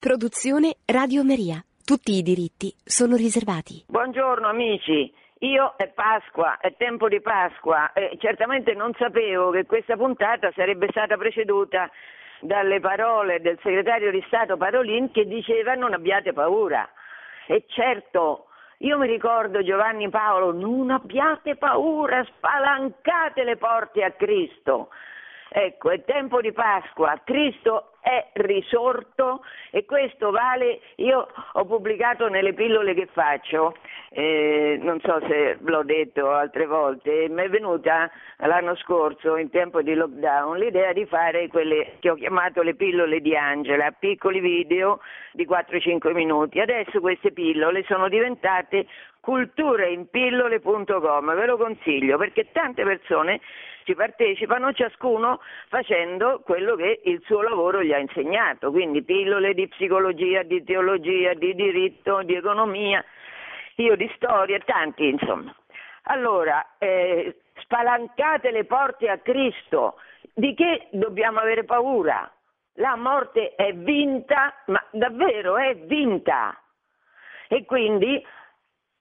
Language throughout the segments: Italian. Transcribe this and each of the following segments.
Produzione Radio Maria. Tutti i diritti sono riservati. Buongiorno amici. Io è Pasqua, è tempo di Pasqua e certamente non sapevo che questa puntata sarebbe stata preceduta dalle parole del segretario di Stato Parolin che diceva non abbiate paura. E certo, io mi ricordo Giovanni Paolo, non abbiate paura, spalancate le porte a Cristo. Ecco, è tempo di Pasqua, Cristo è risorto e questo vale, io ho pubblicato nelle pillole che faccio, eh, non so se l'ho detto altre volte, mi è venuta l'anno scorso in tempo di lockdown l'idea di fare quelle che ho chiamato le pillole di Angela, piccoli video di 4-5 minuti. Adesso queste pillole sono diventate culturainpillole.com, ve lo consiglio perché tante persone ci partecipano, ciascuno facendo quello che il suo lavoro gli ha insegnato, quindi pillole di psicologia, di teologia, di diritto, di economia, io di storia, tanti insomma. Allora, eh, spalancate le porte a Cristo, di che dobbiamo avere paura? La morte è vinta, ma davvero è vinta. E quindi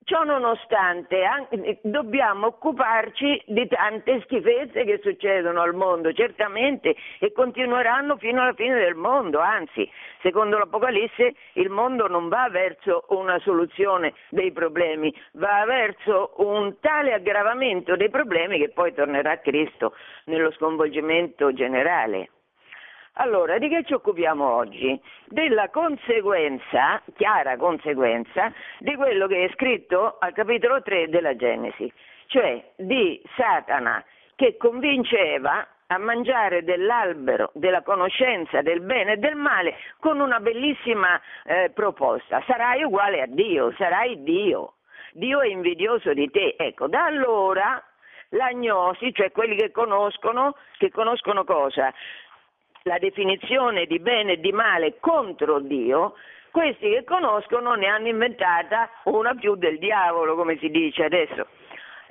Ciò nonostante anche, dobbiamo occuparci di tante schifezze che succedono al mondo, certamente, e continueranno fino alla fine del mondo, anzi, secondo l'Apocalisse il mondo non va verso una soluzione dei problemi, va verso un tale aggravamento dei problemi che poi tornerà Cristo nello sconvolgimento generale. Allora, di che ci occupiamo oggi? Della conseguenza, chiara conseguenza, di quello che è scritto al capitolo 3 della Genesi, cioè di Satana che convinceva a mangiare dell'albero della conoscenza del bene e del male con una bellissima eh, proposta. Sarai uguale a Dio, sarai Dio. Dio è invidioso di te. Ecco, da allora l'agnosi, cioè quelli che conoscono, che conoscono cosa? La definizione di bene e di male contro Dio, questi che conoscono ne hanno inventata una più del diavolo, come si dice adesso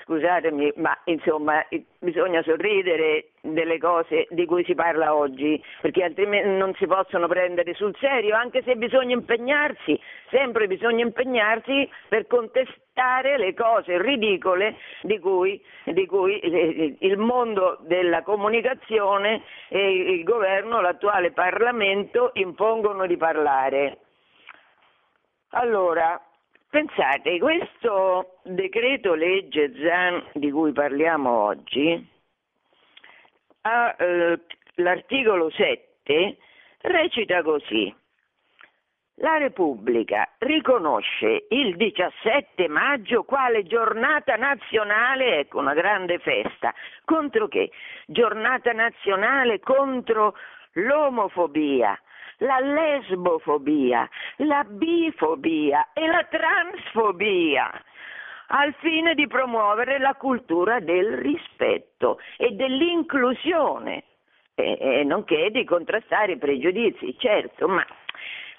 scusatemi, ma insomma bisogna sorridere delle cose di cui si parla oggi, perché altrimenti non si possono prendere sul serio, anche se bisogna impegnarsi, sempre bisogna impegnarsi per contestare le cose ridicole di cui, di cui il mondo della comunicazione e il governo, l'attuale Parlamento impongono di parlare. Allora, Pensate, questo decreto legge ZAN di cui parliamo oggi, ha, eh, l'articolo 7 recita così. La Repubblica riconosce il 17 maggio quale giornata nazionale, ecco una grande festa, contro che? Giornata nazionale contro l'omofobia, la lesbofobia, la bifobia e la transfobia al fine di promuovere la cultura del rispetto e dell'inclusione, e, e nonché di contrastare i pregiudizi, certo, ma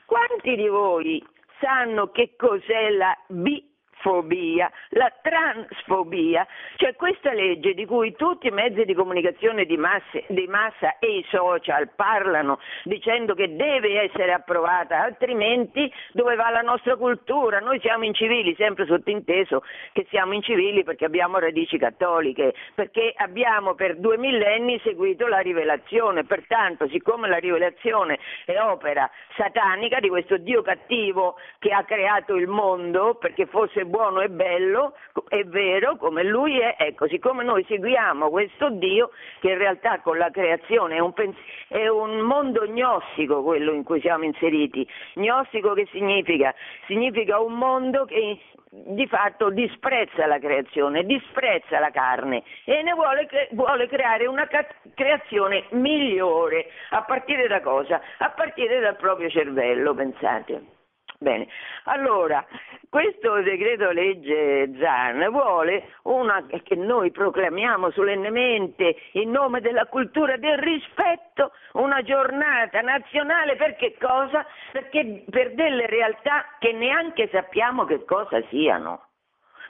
quanti di voi sanno che cos'è la bifobia? Fobia, la transfobia, cioè questa legge di cui tutti i mezzi di comunicazione di, masse, di massa e i social parlano dicendo che deve essere approvata, altrimenti dove va la nostra cultura? Noi siamo incivili, sempre sottinteso che siamo incivili perché abbiamo radici cattoliche, perché abbiamo per due millenni seguito la rivelazione, pertanto siccome la rivelazione è opera satanica di questo Dio cattivo che ha creato il mondo perché fosse buono e bello, è vero, come lui è, ecco, siccome noi seguiamo questo Dio, che in realtà con la creazione è un, pens- è un mondo gnostico quello in cui siamo inseriti. Gnostico che significa? Significa un mondo che di fatto disprezza la creazione, disprezza la carne e ne vuole, vuole creare una creazione migliore. A partire da cosa? A partire dal proprio cervello, pensate. Bene, allora questo decreto legge ZAN vuole una che noi proclamiamo solennemente in nome della cultura del rispetto, una giornata nazionale per che cosa? Perché per delle realtà che neanche sappiamo che cosa siano.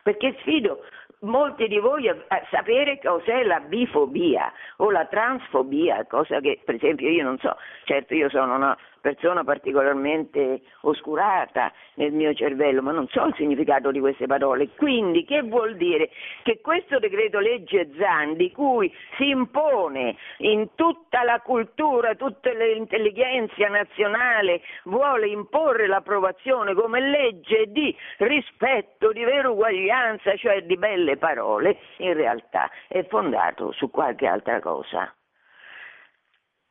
Perché sfido molti di voi a, sapere cos'è la bifobia o la transfobia, cosa che per esempio io non so, certo io sono una persona particolarmente oscurata nel mio cervello, ma non so il significato di queste parole. Quindi che vuol dire? Che questo decreto legge Zan, di cui si impone in tutta la cultura, tutta l'intelligenza nazionale, vuole imporre l'approvazione come legge di rispetto, di vera uguaglianza, cioè di belle parole, in realtà è fondato su qualche altra cosa.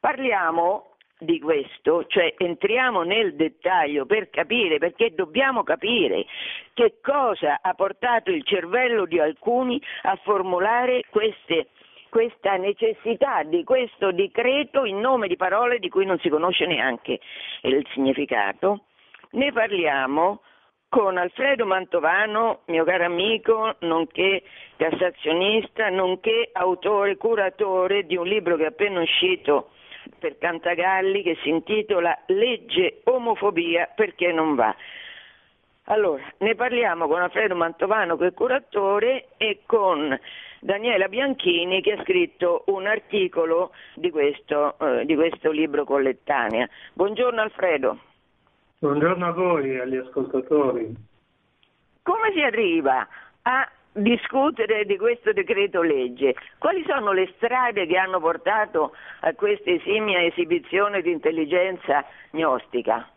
Parliamo di questo, cioè entriamo nel dettaglio per capire, perché dobbiamo capire che cosa ha portato il cervello di alcuni a formulare queste, questa necessità di questo decreto in nome di parole di cui non si conosce neanche il significato. Ne parliamo con Alfredo Mantovano, mio caro amico, nonché cassazionista, nonché autore, curatore di un libro che è appena uscito per Cantagalli che si intitola Legge omofobia perché non va. Allora, ne parliamo con Alfredo Mantovano che è curatore e con Daniela Bianchini che ha scritto un articolo di questo, eh, di questo libro collettanea. Buongiorno Alfredo. Buongiorno a voi e agli ascoltatori. Come si arriva a discutere di questo decreto legge. Quali sono le strade che hanno portato a questa esimia esibizione di intelligenza gnostica?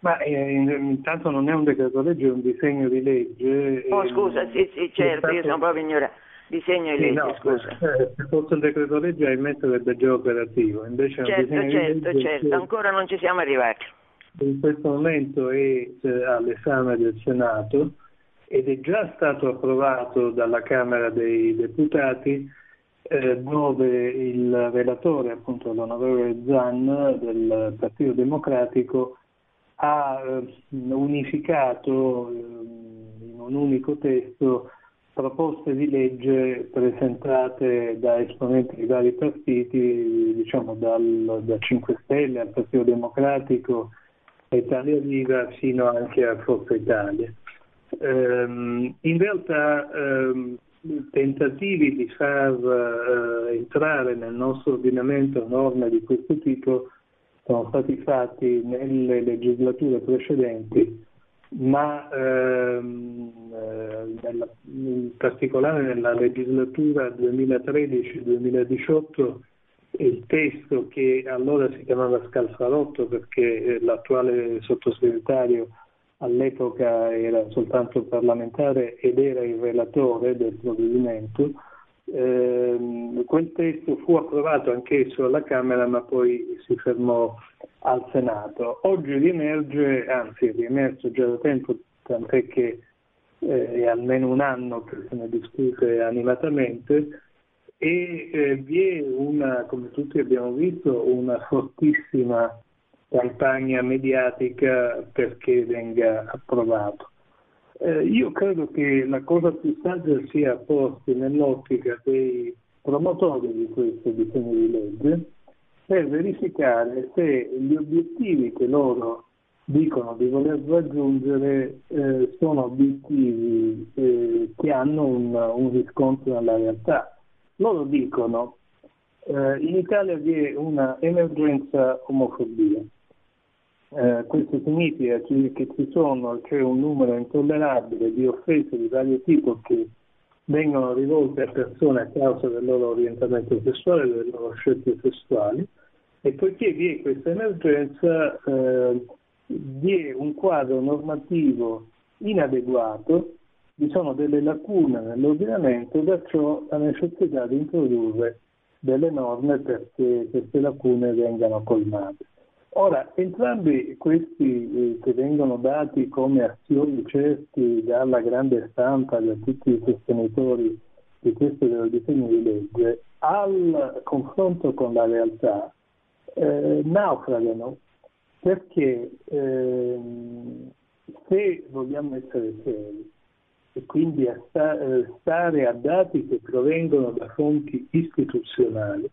Ma eh, intanto non è un decreto legge, è un disegno di legge. Oh, scusa, sì, sì, certo, stato... io sono proprio ignorante. Disegno di sì, legge, no, scusa. Eh, se fosse un decreto legge ahimè sarebbe già operativo. Invece certo, certo, certo, ancora non ci siamo arrivati. In questo momento è eh, all'esame del Senato ed è già stato approvato dalla Camera dei Deputati eh, dove il relatore, appunto l'onorevole Zan del Partito Democratico, ha eh, unificato eh, in un unico testo proposte di legge presentate da esponenti di vari partiti, diciamo dal, da 5 Stelle al Partito Democratico, Italia Viva fino anche a Forza Italia. Um, in realtà um, tentativi di far uh, entrare nel nostro ordinamento norme di questo tipo sono stati fatti nelle legislature precedenti, ma ehm, eh, nella, in particolare nella legislatura 2013-2018 il testo che allora si chiamava Scalfarotto perché eh, l'attuale sottosegretario all'epoca era soltanto parlamentare ed era il relatore del provvedimento, eh, quel testo fu approvato anch'esso alla Camera ma poi si fermò al Senato. Oggi riemerge, anzi è riemerso già da tempo, tant'è che eh, è almeno un anno che se ne discute animatamente e eh, vi è una, come tutti abbiamo visto, una fortissima campagna mediatica perché venga approvato. Eh, io credo che la cosa più saggia sia porsi nell'ottica dei promotori di questo disegno di legge per verificare se gli obiettivi che loro dicono di voler raggiungere eh, sono obiettivi eh, che hanno un, un, riscontro nella realtà. Loro dicono eh, in Italia vi è una emergenza omofobia eh, questo significa che ci sono, c'è un numero intollerabile di offese di vario tipo che vengono rivolte a persone a causa del loro orientamento sessuale, delle loro scelte sessuali e poiché vi è questa emergenza eh, vi è un quadro normativo inadeguato, vi sono delle lacune nell'ordinamento, da ciò la necessità di introdurre delle norme perché queste lacune vengano colmate. Ora, entrambi questi eh, che vengono dati come azioni certi dalla grande stampa, da tutti i sostenitori di questo disegno di legge, al confronto con la realtà eh, naufragano. Perché eh, se vogliamo essere seri e quindi a sta, eh, stare a dati che provengono da fonti istituzionali,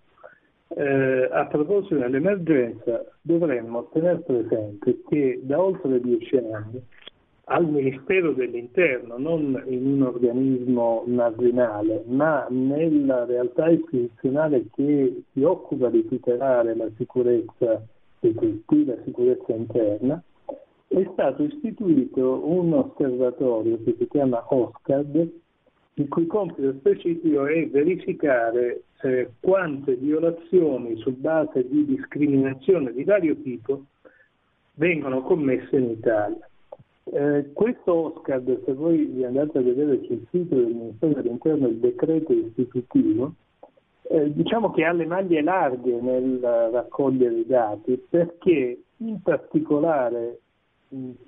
eh, a proposito dell'emergenza dovremmo tenere presente che da oltre dieci anni al Ministero dell'Interno, non in un organismo marginale, ma nella realtà istituzionale che si occupa di tutelare la sicurezza diritti, la sicurezza interna, è stato istituito un osservatorio che si chiama OSCAD, il cui compito specifico è verificare eh, quante violazioni su base di discriminazione di vario tipo vengono commesse in Italia. Eh, questo OSCAD, se voi vi andate a vedere sul sito del Ministero dell'Interno il decreto istitutivo, eh, diciamo che ha le maglie larghe nel raccogliere i dati perché in particolare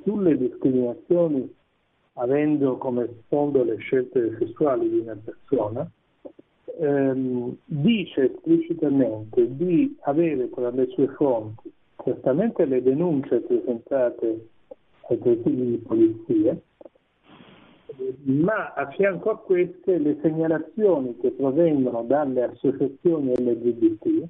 sulle discriminazioni avendo come sfondo le scelte sessuali di una persona, ehm, dice esplicitamente di avere tra le sue fonti certamente le denunce presentate ai presidi di polizia, ma a fianco a queste le segnalazioni che provengono dalle associazioni LGBT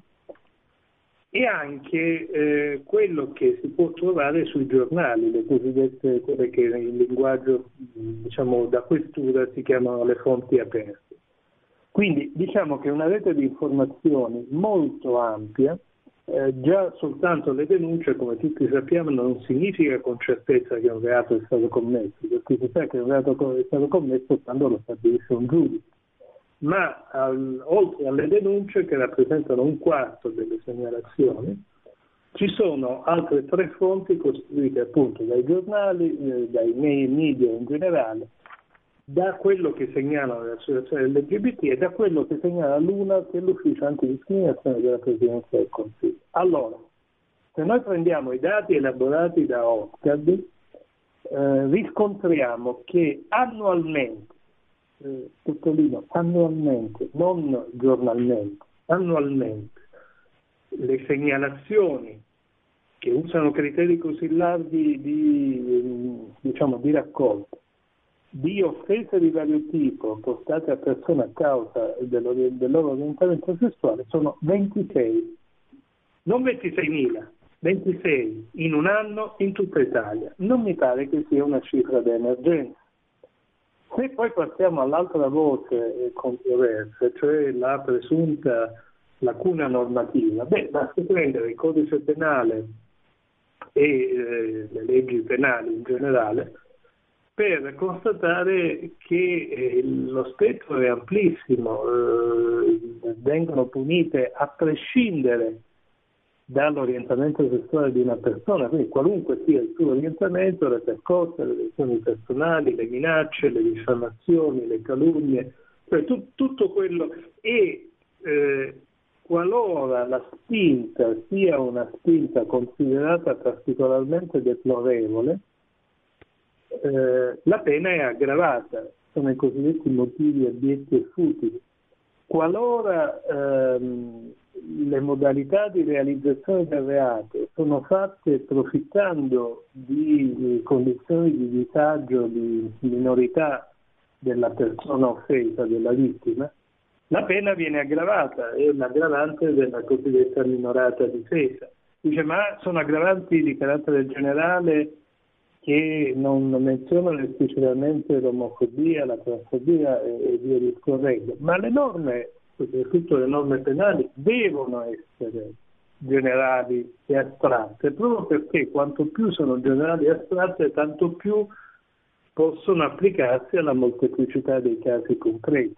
e anche eh, quello che si può trovare sui giornali, le cosiddette, quelle che in linguaggio diciamo, da questura si chiamano le fonti aperte. Quindi diciamo che una rete di informazioni molto ampia, eh, già soltanto le denunce, come tutti sappiamo, non significa con certezza che un reato è stato commesso, perché si sa che un reato è stato commesso quando lo stabilisce un giudice ma al, oltre alle denunce che rappresentano un quarto delle segnalazioni, ci sono altre tre fonti costituite appunto dai giornali, eh, dai media in generale, da quello che segnalano le associazioni LGBT e da quello che segnala l'UNA che è l'ufficio antidiscriminazione della Presidenza del Consiglio. Allora, se noi prendiamo i dati elaborati da OSCAD, eh, riscontriamo che annualmente eh, sottolineo annualmente, non giornalmente, annualmente, le segnalazioni che usano criteri così larghi di, diciamo, di raccolta di offese di vario tipo portate a persone a causa del, loro orientamento sessuale sono 26, non 26.000, 26 in un anno in tutta Italia. Non mi pare che sia una cifra da emergenza. Se poi passiamo all'altra voce controversa, cioè la presunta lacuna normativa, beh, basta prendere il codice penale e eh, le leggi penali in generale per constatare che eh, lo spettro è amplissimo, eh, vengono punite a prescindere dall'orientamento sessuale di una persona, quindi qualunque sia il suo orientamento, le percosse, le lesioni personali, le minacce, le diffamazioni, le calunnie, cioè tu, tutto quello e eh, qualora la spinta sia una spinta considerata particolarmente deplorevole, eh, la pena è aggravata, sono i cosiddetti motivi abietti e futili. Qualora ehm, le modalità di realizzazione del reato sono fatte profittando di eh, condizioni di disagio, di minorità della persona offesa, della vittima, la pena viene aggravata, è l'aggravante della cosiddetta minorata difesa. Dice, ma sono aggravanti di carattere generale che non menzionano esplicitamente l'omofobia, la transfobia e via discorrendo, ma le norme soprattutto le norme penali, devono essere generali e astratte, proprio perché quanto più sono generali e astratte, tanto più possono applicarsi alla molteplicità dei casi concreti.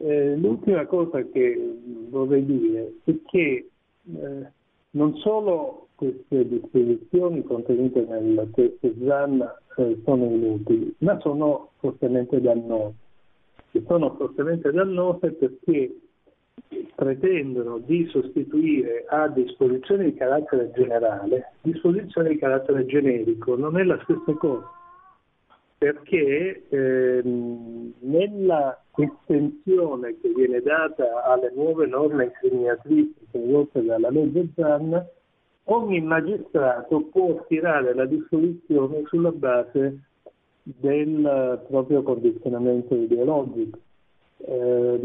Eh, l'ultima cosa che vorrei dire è che eh, non solo queste disposizioni contenute nel testo ZAN eh, sono inutili, ma sono fortemente dannose che sono fortemente dannose perché pretendono di sostituire a disposizioni di carattere generale disposizioni di carattere generico, non è la stessa cosa, perché ehm, nella estensione che viene data alle nuove norme incriminatrici introdotte dalla legge Zan, ogni magistrato può tirare la disposizione sulla base del proprio condizionamento ideologico. Eh,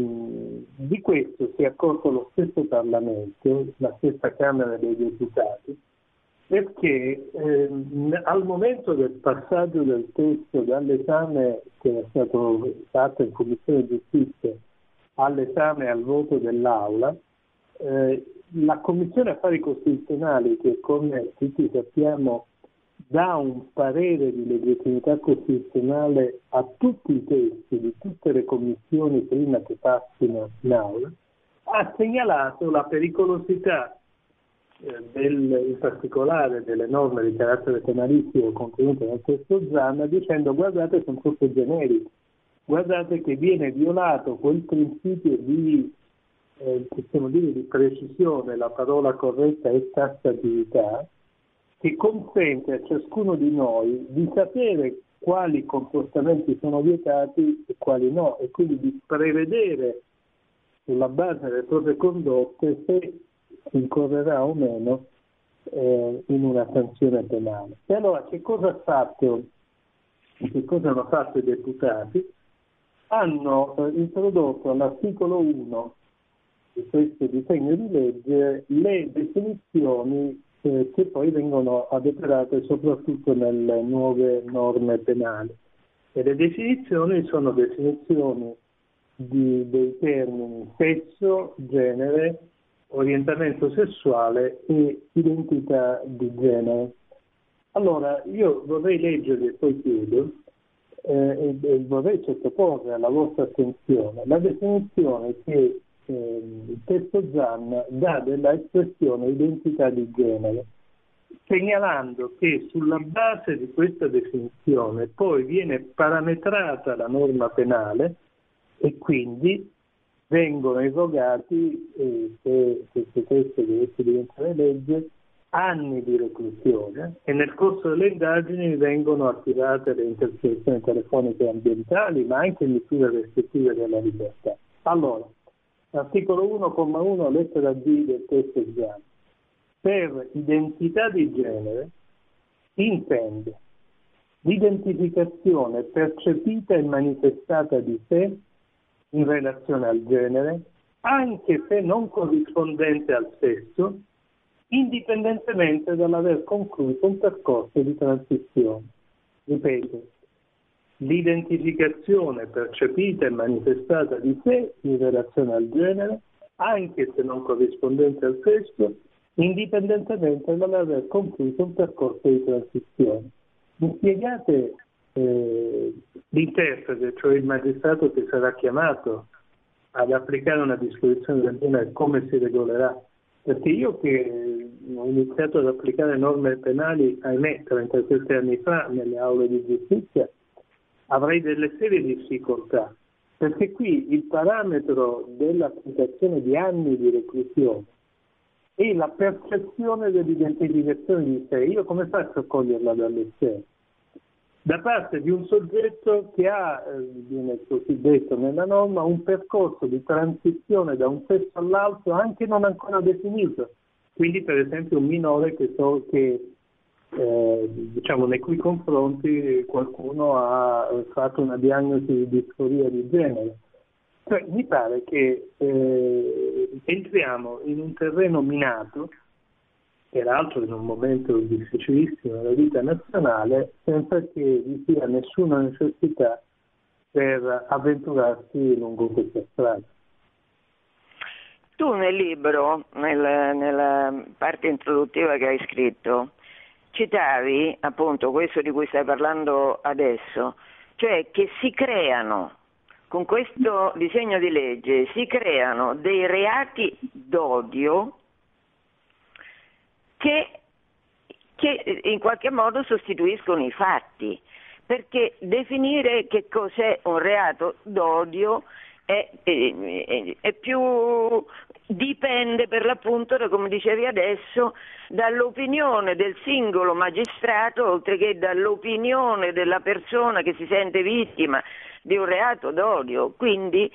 di questo si è accorto lo stesso Parlamento, la stessa Camera dei Deputati, perché eh, al momento del passaggio del testo dall'esame che è stato fatto in Commissione Giustizia all'esame e al voto dell'Aula, eh, la Commissione Affari Costituzionali, che come tutti sappiamo dà un parere di legittimità costituzionale a tutti i testi di tutte le commissioni prima che passino in aula, ha segnalato la pericolosità eh, del, in particolare delle norme di carattere penalistico contenute nel testo ZAN dicendo guardate sono troppo generiche, guardate che viene violato quel principio di, eh, dire, di precisione, la parola corretta è tassatività, che consente a ciascuno di noi di sapere quali comportamenti sono vietati e quali no, e quindi di prevedere sulla base delle proprie condotte se si incorrerà o meno eh, in una sanzione penale. E allora che cosa, fatto, che cosa hanno fatto i deputati? Hanno eh, introdotto all'articolo 1 di questo disegno di legge le definizioni eh, che poi vengono adoperate soprattutto nelle nuove norme penali. E le definizioni sono definizioni di, dei termini sesso, genere, orientamento sessuale e identità di genere. Allora, io vorrei leggere e poi chiudo eh, e, e, vorrei sottoporre alla vostra attenzione la definizione che il testo ZAN dà della espressione identità di genere, segnalando che sulla base di questa definizione poi viene parametrata la norma penale e quindi vengono erogati, eh, se questo testo dovesse diventare legge, anni di reclusione e nel corso delle indagini vengono attivate le intercettazioni telefoniche ambientali, ma anche misure restrittive della libertà. Allora, Articolo 1,1 lettera D del testo esame. Per identità di genere intende l'identificazione percepita e manifestata di sé in relazione al genere, anche se non corrispondente al sesso, indipendentemente dall'aver concluso un percorso di transizione. Ripeto, l'identificazione percepita e manifestata di sé in relazione al genere, anche se non corrispondente al sesso, indipendentemente dall'aver concluso un percorso di transizione. Mi spiegate eh, l'interprete, cioè il magistrato che sarà chiamato ad applicare una disposizione del genere, come si regolerà? Perché io che ho iniziato ad applicare norme penali, ahimè, 37 anni fa nelle aule di giustizia, avrei delle serie difficoltà, perché qui il parametro dell'applicazione di anni di reclusione è la percezione dell'identificazione di sé. Io come faccio a coglierla dall'esterno? Da parte di un soggetto che ha, eh, viene così detto nella norma, un percorso di transizione da un sesso all'altro anche non ancora definito. Quindi per esempio un minore che, so, che eh, diciamo, nei cui confronti qualcuno ha fatto una diagnosi di disforia di genere. Cioè, mi pare che eh, entriamo in un terreno minato, peraltro in un momento difficilissimo della vita nazionale, senza che vi sia nessuna necessità per avventurarsi lungo questa strada. Tu nel libro, nel, nella parte introduttiva che hai scritto, citavi appunto questo di cui stai parlando adesso, cioè che si creano con questo disegno di legge si creano dei reati d'odio che, che, in qualche modo sostituiscono i fatti, perché definire che cos'è un reato d'odio è, è, è più dipende per l'appunto, come dicevi adesso, dall'opinione del singolo magistrato, oltre che dall'opinione della persona che si sente vittima di un reato d'odio. Quindi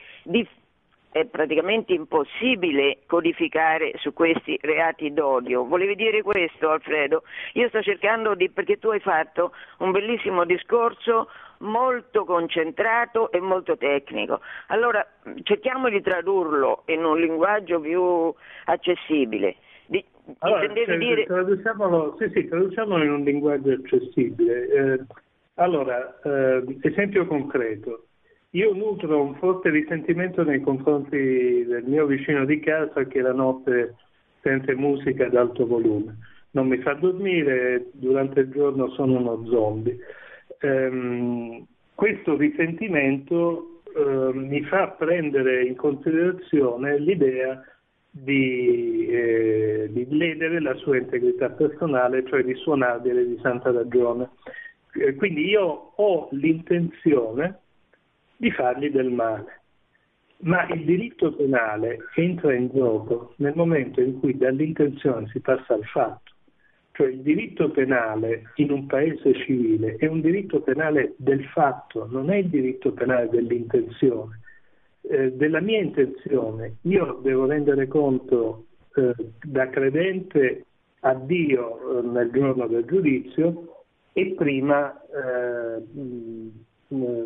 è praticamente impossibile codificare su questi reati d'odio. Volevi dire questo, Alfredo? Io sto cercando di, perché tu hai fatto un bellissimo discorso molto concentrato e molto tecnico. Allora cerchiamo di tradurlo in un linguaggio più accessibile. Di, allora, cioè, dire... traduciamolo, sì, sì, traduciamolo in un linguaggio accessibile. Eh, allora, eh, esempio concreto. Io nutro un forte risentimento nei confronti del mio vicino di casa che la notte sente musica ad alto volume. Non mi fa dormire, durante il giorno sono uno zombie. Ehm, questo risentimento eh, mi fa prendere in considerazione l'idea di, eh, di, ledere la sua integrità personale, cioè di suonargliele di santa ragione. Eh, quindi io ho l'intenzione di fargli del male. Ma il diritto penale entra in gioco nel momento in cui dall'intenzione si passa al fatto. Cioè il diritto penale in un paese civile è un diritto penale del fatto, non è il diritto penale dell'intenzione. Eh, della mia intenzione io devo rendere conto eh, da credente a Dio eh, nel giorno del giudizio e prima eh,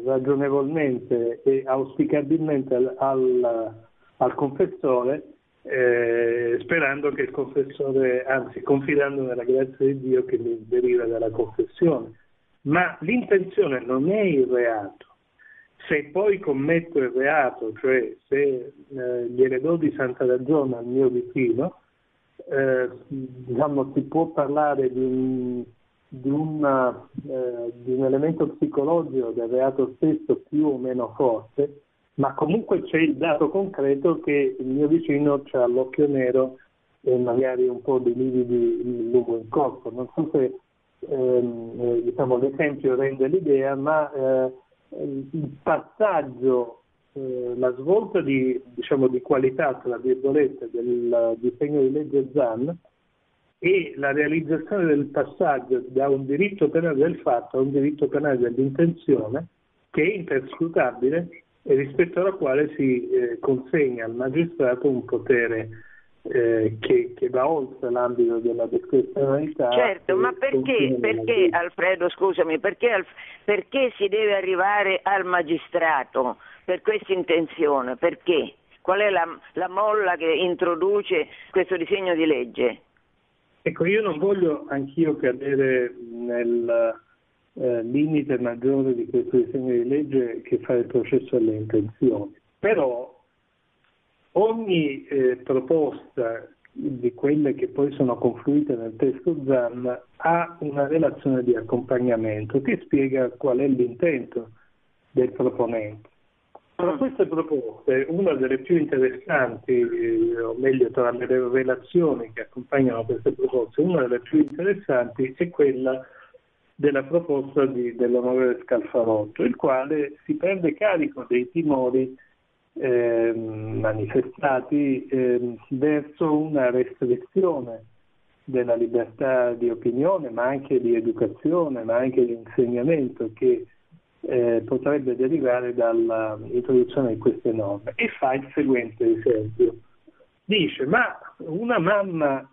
ragionevolmente e auspicabilmente al, al, al confessore eh, sperando che il confessore, anzi confidando nella grazia di Dio che mi deriva dalla confessione. Ma l'intenzione non è il reato. Se poi commetto il reato, cioè se eh, gliene do di santa ragione al mio vicino, eh, diciamo, si può parlare di un di, una, eh, di un elemento psicologico del reato stesso più o meno forte, ma comunque c'è il dato concreto che il mio vicino ha l'occhio nero e magari un po' di lividi lungo il corpo. Non so se ehm, eh, diciamo, l'esempio rende l'idea, ma eh, il passaggio, eh, la svolta di, diciamo, di qualità, tra virgolette, del disegno di legge ZAN e la realizzazione del passaggio da un diritto penale del fatto a un diritto penale dell'intenzione che è imperscrutabile e rispetto alla quale si eh, consegna al magistrato un potere eh, che, che, va oltre l'ambito della discrezionalità. Certo, ma perché, perché Alfredo, scusami, perché, perché si deve arrivare al magistrato per questa intenzione? Perché? Qual è la, la molla che introduce questo disegno di legge? Ecco, io non voglio anch'io cadere nel eh, limite maggiore di questo disegno di legge che fa il processo alle intenzioni, però ogni eh, proposta di quelle che poi sono confluite nel testo ZAN ha una relazione di accompagnamento che spiega qual è l'intento del proponente. Tra queste proposte, una delle più interessanti, eh, o meglio tra le relazioni che accompagnano queste proposte, una delle più interessanti è quella della proposta di, dell'onorevole Scalfarotto, il quale si prende carico dei timori eh, manifestati eh, verso una restrizione della libertà di opinione, ma anche di educazione, ma anche di insegnamento che eh, potrebbe derivare dall'introduzione di queste norme e fa il seguente esempio. Dice, ma una mamma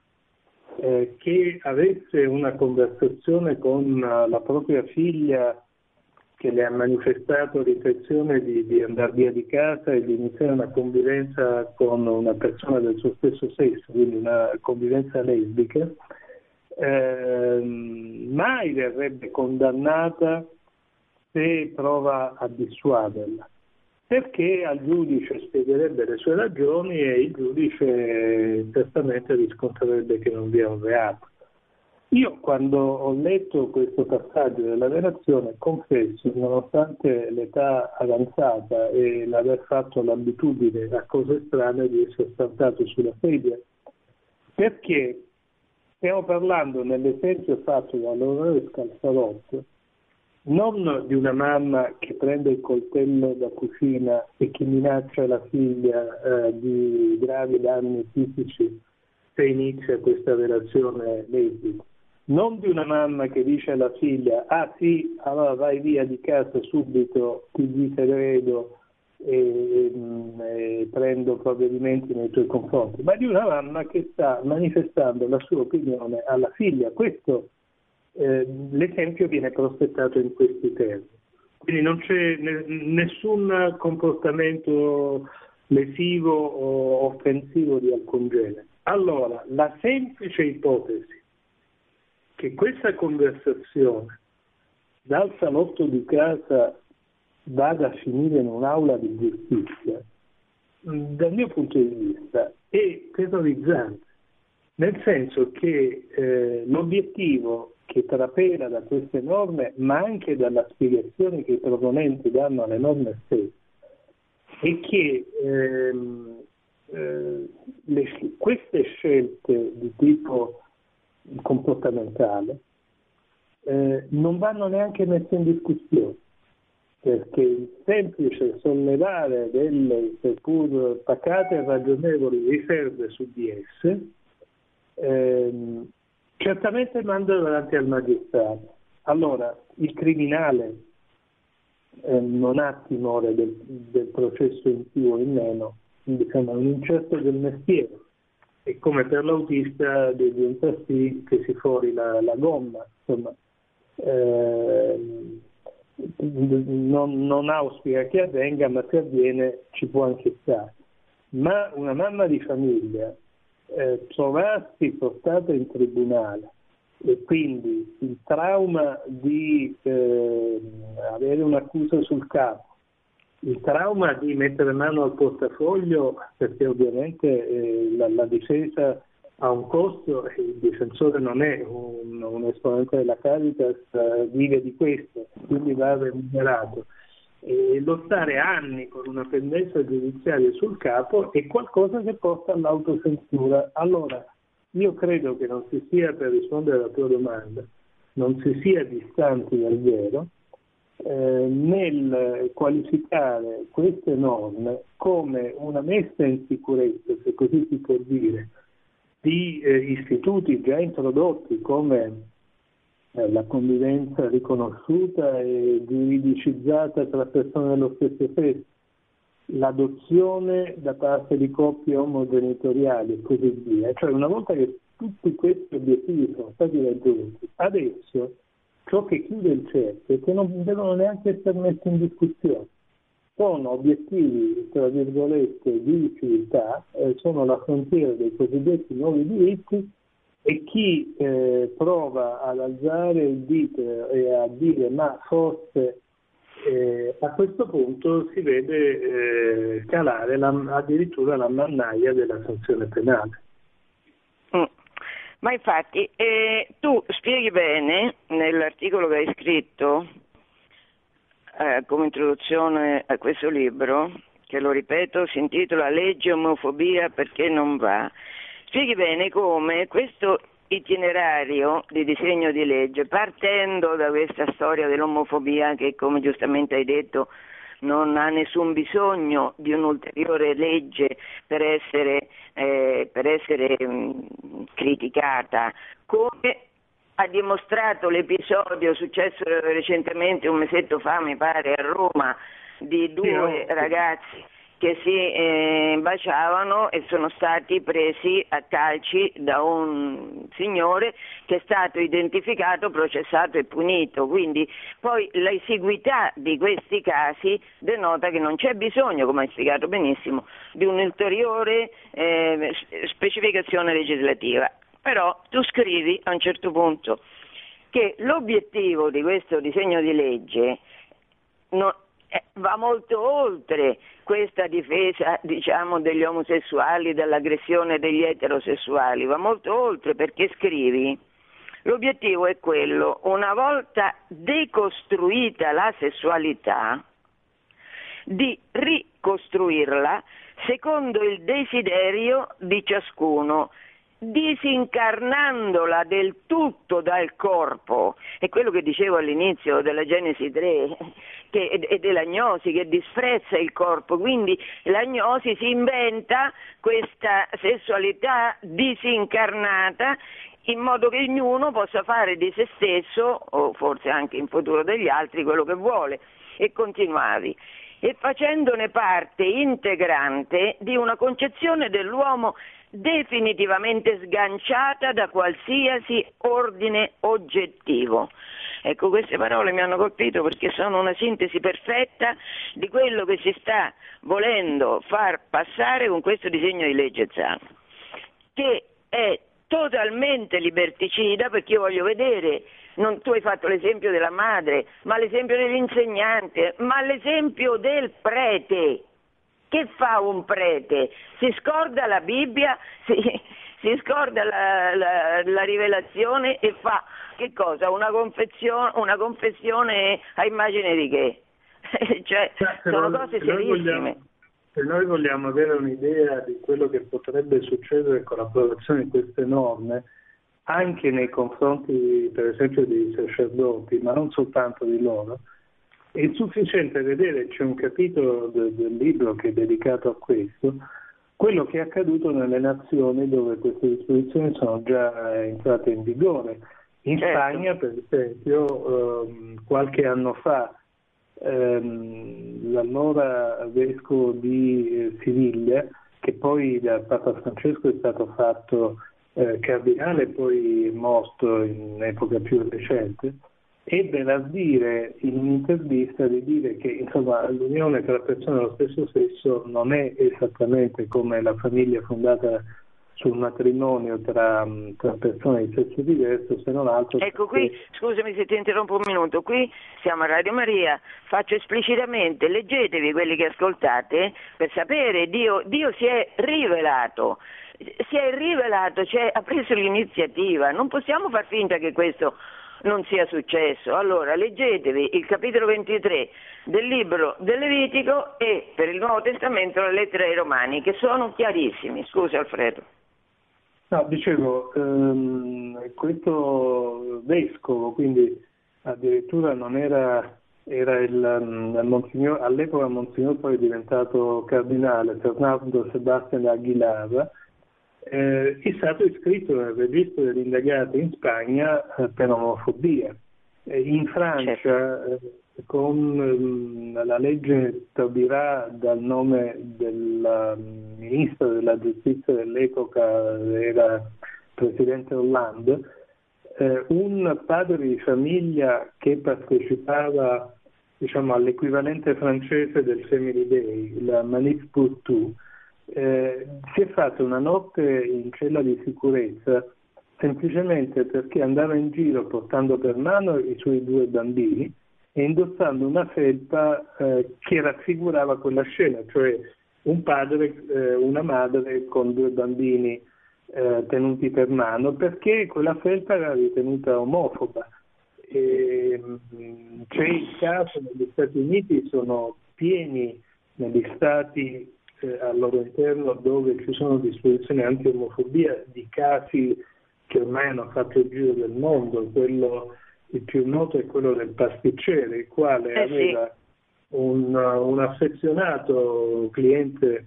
eh, che avesse una conversazione con la propria figlia che le ha manifestato l'intenzione di, di andare via di casa e di iniziare una convivenza con una persona del suo stesso sesso, quindi una convivenza lesbica, eh, mai verrebbe condannata se prova a dissuaderla, perché al giudice spiegherebbe le sue ragioni e il giudice certamente riscontrerebbe che non vi è un reato. Io quando ho letto questo passaggio della relazione confesso, nonostante l'età avanzata e l'aver fatto l'abitudine a cose strane di essere saltato sulla sedia, perché? Stiamo parlando nell'esempio fatto dall'onorevole Scalfarotto non di una mamma che prende il coltello da cucina e che minaccia la figlia eh, di gravi danni fisici se inizia questa relazione lesbica, non di una mamma che dice alla figlia ah sì, allora vai via di casa subito, ti disegredo e, mm, e prendo provvedimenti nei tuoi confronti, ma di una mamma che sta manifestando la sua opinione alla figlia. Questo eh, l'esempio viene prospettato in questi termini. Quindi non c'è nessun comportamento lesivo o offensivo di alcun genere. Allora, la semplice ipotesi che questa conversazione dal salotto di casa vada a finire in un'aula di giustizia, dal mio punto di vista, è terrorizzante nel senso che eh, l'obiettivo che trapela da queste norme, ma anche dalla spiegazione che i proponenti danno alle norme stesse, è che ehm, eh, le, queste scelte di tipo comportamentale eh, non vanno neanche messe in discussione perché il semplice sollevare delle seppur pacate e ragionevoli riserve su di esse ehm, certamente manda davanti al magistrato. Allora, il criminale eh, non ha timore del, del, processo in più o in meno, diciamo, è un incerto del mestiere. È come per l'autista diventa sì che si fuori la, la gomma, insomma. Eh, non, non auspica che avvenga, ma se avviene ci può anche stare. Ma una mamma di famiglia eh, trovarsi portata in tribunale e quindi il trauma di eh, avere un'accusa sul capo, il trauma di mettere mano al portafoglio, perché ovviamente eh, la, la, difesa ha un costo e il difensore non è un, un esponente della Caritas, eh, vive di questo, quindi va remunerato. E lottare anni con una pendenza giudiziaria sul capo è qualcosa che porta all'autocensura. Allora, io credo che non si sia, per rispondere alla tua domanda, non si sia distanti dal vero eh, nel qualificare queste norme come una messa in sicurezza, se così si può dire, di eh, istituti già introdotti come eh, la convivenza riconosciuta e giuridicizzata tra persone dello stesso sesso, l'adozione da parte di coppie omogenitoriali e così via. Cioè una volta che tutti questi obiettivi sono stati raggiunti, adesso ciò che chiude il cerchio è che non devono neanche essere messi in discussione sono obiettivi, tra virgolette, di civiltà, eh, sono la frontiera dei cosiddetti nuovi diritti e chi eh, prova ad alzare il dito e a dire ma forse eh, a questo punto si vede eh, calare la, addirittura la mannaia della sanzione penale. Mm. Ma infatti eh, tu spieghi bene nell'articolo che hai scritto eh, come introduzione a questo libro, che lo ripeto, si intitola Legge omofobia perché non va. Spieghi bene come questo itinerario di disegno di legge, partendo da questa storia dell'omofobia che, come giustamente hai detto, non ha nessun bisogno di un'ulteriore legge per essere, eh, per essere mh, mm, criticata, come ha dimostrato l'episodio successo recentemente un mesetto fa, mi pare, a Roma, di due sì, ragazzi che si eh, baciavano e sono stati presi a calci da un signore che è stato identificato, processato e punito. Quindi poi l'esiguità di questi casi denota che non c'è bisogno, come hai spiegato benissimo, di un'ulteriore eh, specificazione legislativa. Però tu scrivi a un certo punto che l'obiettivo di questo disegno di legge no, va molto oltre questa difesa diciamo, degli omosessuali, dall'aggressione degli eterosessuali, va molto oltre perché scrivi l'obiettivo è quello, una volta decostruita la sessualità, di ricostruirla secondo il desiderio di ciascuno disincarnandola del tutto dal corpo, è quello che dicevo all'inizio della Genesi 3 che, e dell'agnosi che disprezza il corpo, quindi l'agnosi si inventa questa sessualità disincarnata in modo che ognuno possa fare di se stesso, o forse anche in futuro degli altri, quello che vuole e continuavi. E facendone parte integrante di una concezione dell'uomo definitivamente sganciata da qualsiasi ordine oggettivo. Ecco, queste parole mi hanno colpito perché sono una sintesi perfetta di quello che si sta volendo far passare con questo disegno di legge Zan, che è totalmente liberticida perché io voglio vedere, non, tu hai fatto l'esempio della madre, ma l'esempio dell'insegnante, ma l'esempio del prete che fa un prete? Si scorda la Bibbia, si, si scorda la, la, la rivelazione e fa che cosa? Una confessione, una confessione a immagine di che? cioè, sono cose serissime. Se noi vogliamo avere un'idea di quello che potrebbe succedere con l'approvazione di queste norme, anche nei confronti per esempio dei sacerdoti, ma non soltanto di loro, è sufficiente vedere, c'è un capitolo del, del libro che è dedicato a questo, quello che è accaduto nelle nazioni dove queste disposizioni sono già entrate in vigore. In certo. Spagna, per esempio, ehm, qualche anno fa ehm, l'allora vescovo di eh, Siviglia, che poi da Papa Francesco è stato fatto eh, cardinale e poi morto in epoca più recente, ebbe a dire in un'intervista di dire che insomma, l'unione tra persone dello stesso sesso non è esattamente come la famiglia fondata sul matrimonio tra, tra, persone di sesso diverso, se non altro. Ecco, qui, scusami se ti interrompo un minuto, qui siamo a Radio Maria, faccio esplicitamente, leggetevi quelli che ascoltate per sapere, Dio, Dio si è rivelato, si è rivelato, cioè ha preso l'iniziativa, non possiamo far finta che questo non sia successo. Allora, leggetevi il capitolo 23 del libro del Levitico e per il Nuovo Testamento le lettere ai Romani, che sono chiarissimi. Scusa Alfredo. No, dicevo, ehm, questo vescovo, quindi addirittura non era, era il, il mm, Monsignor, all'epoca Monsignor poi è diventato cardinale, Fernando Sebastian Aguilar, eh, è stato iscritto nel registro degli indagati in Spagna eh, per omofobia. In Francia, certo. Eh, con mm, la legge stabilirà dal nome del mm, ministro della giustizia dell'epoca, era presidente Hollande, eh, un padre di famiglia che partecipava diciamo, all'equivalente francese del Family Day, la Manif pour tout, eh, si è fatta una notte in cella di sicurezza semplicemente perché andava in giro portando per mano i suoi due bambini e indossando una felpa eh, che raffigurava quella scena, cioè un padre, eh, una madre con due bambini eh, tenuti per mano, perché quella felpa era ritenuta omofoba. E, mm, c'è il caso negli Stati Uniti, sono pieni negli stati eh, al loro interno dove ci sono disposizioni anti-omofobia di casi che ormai hanno fatto il giro del mondo, quello il più noto è quello del pasticcere, il quale eh aveva sì. un, un, affezionato cliente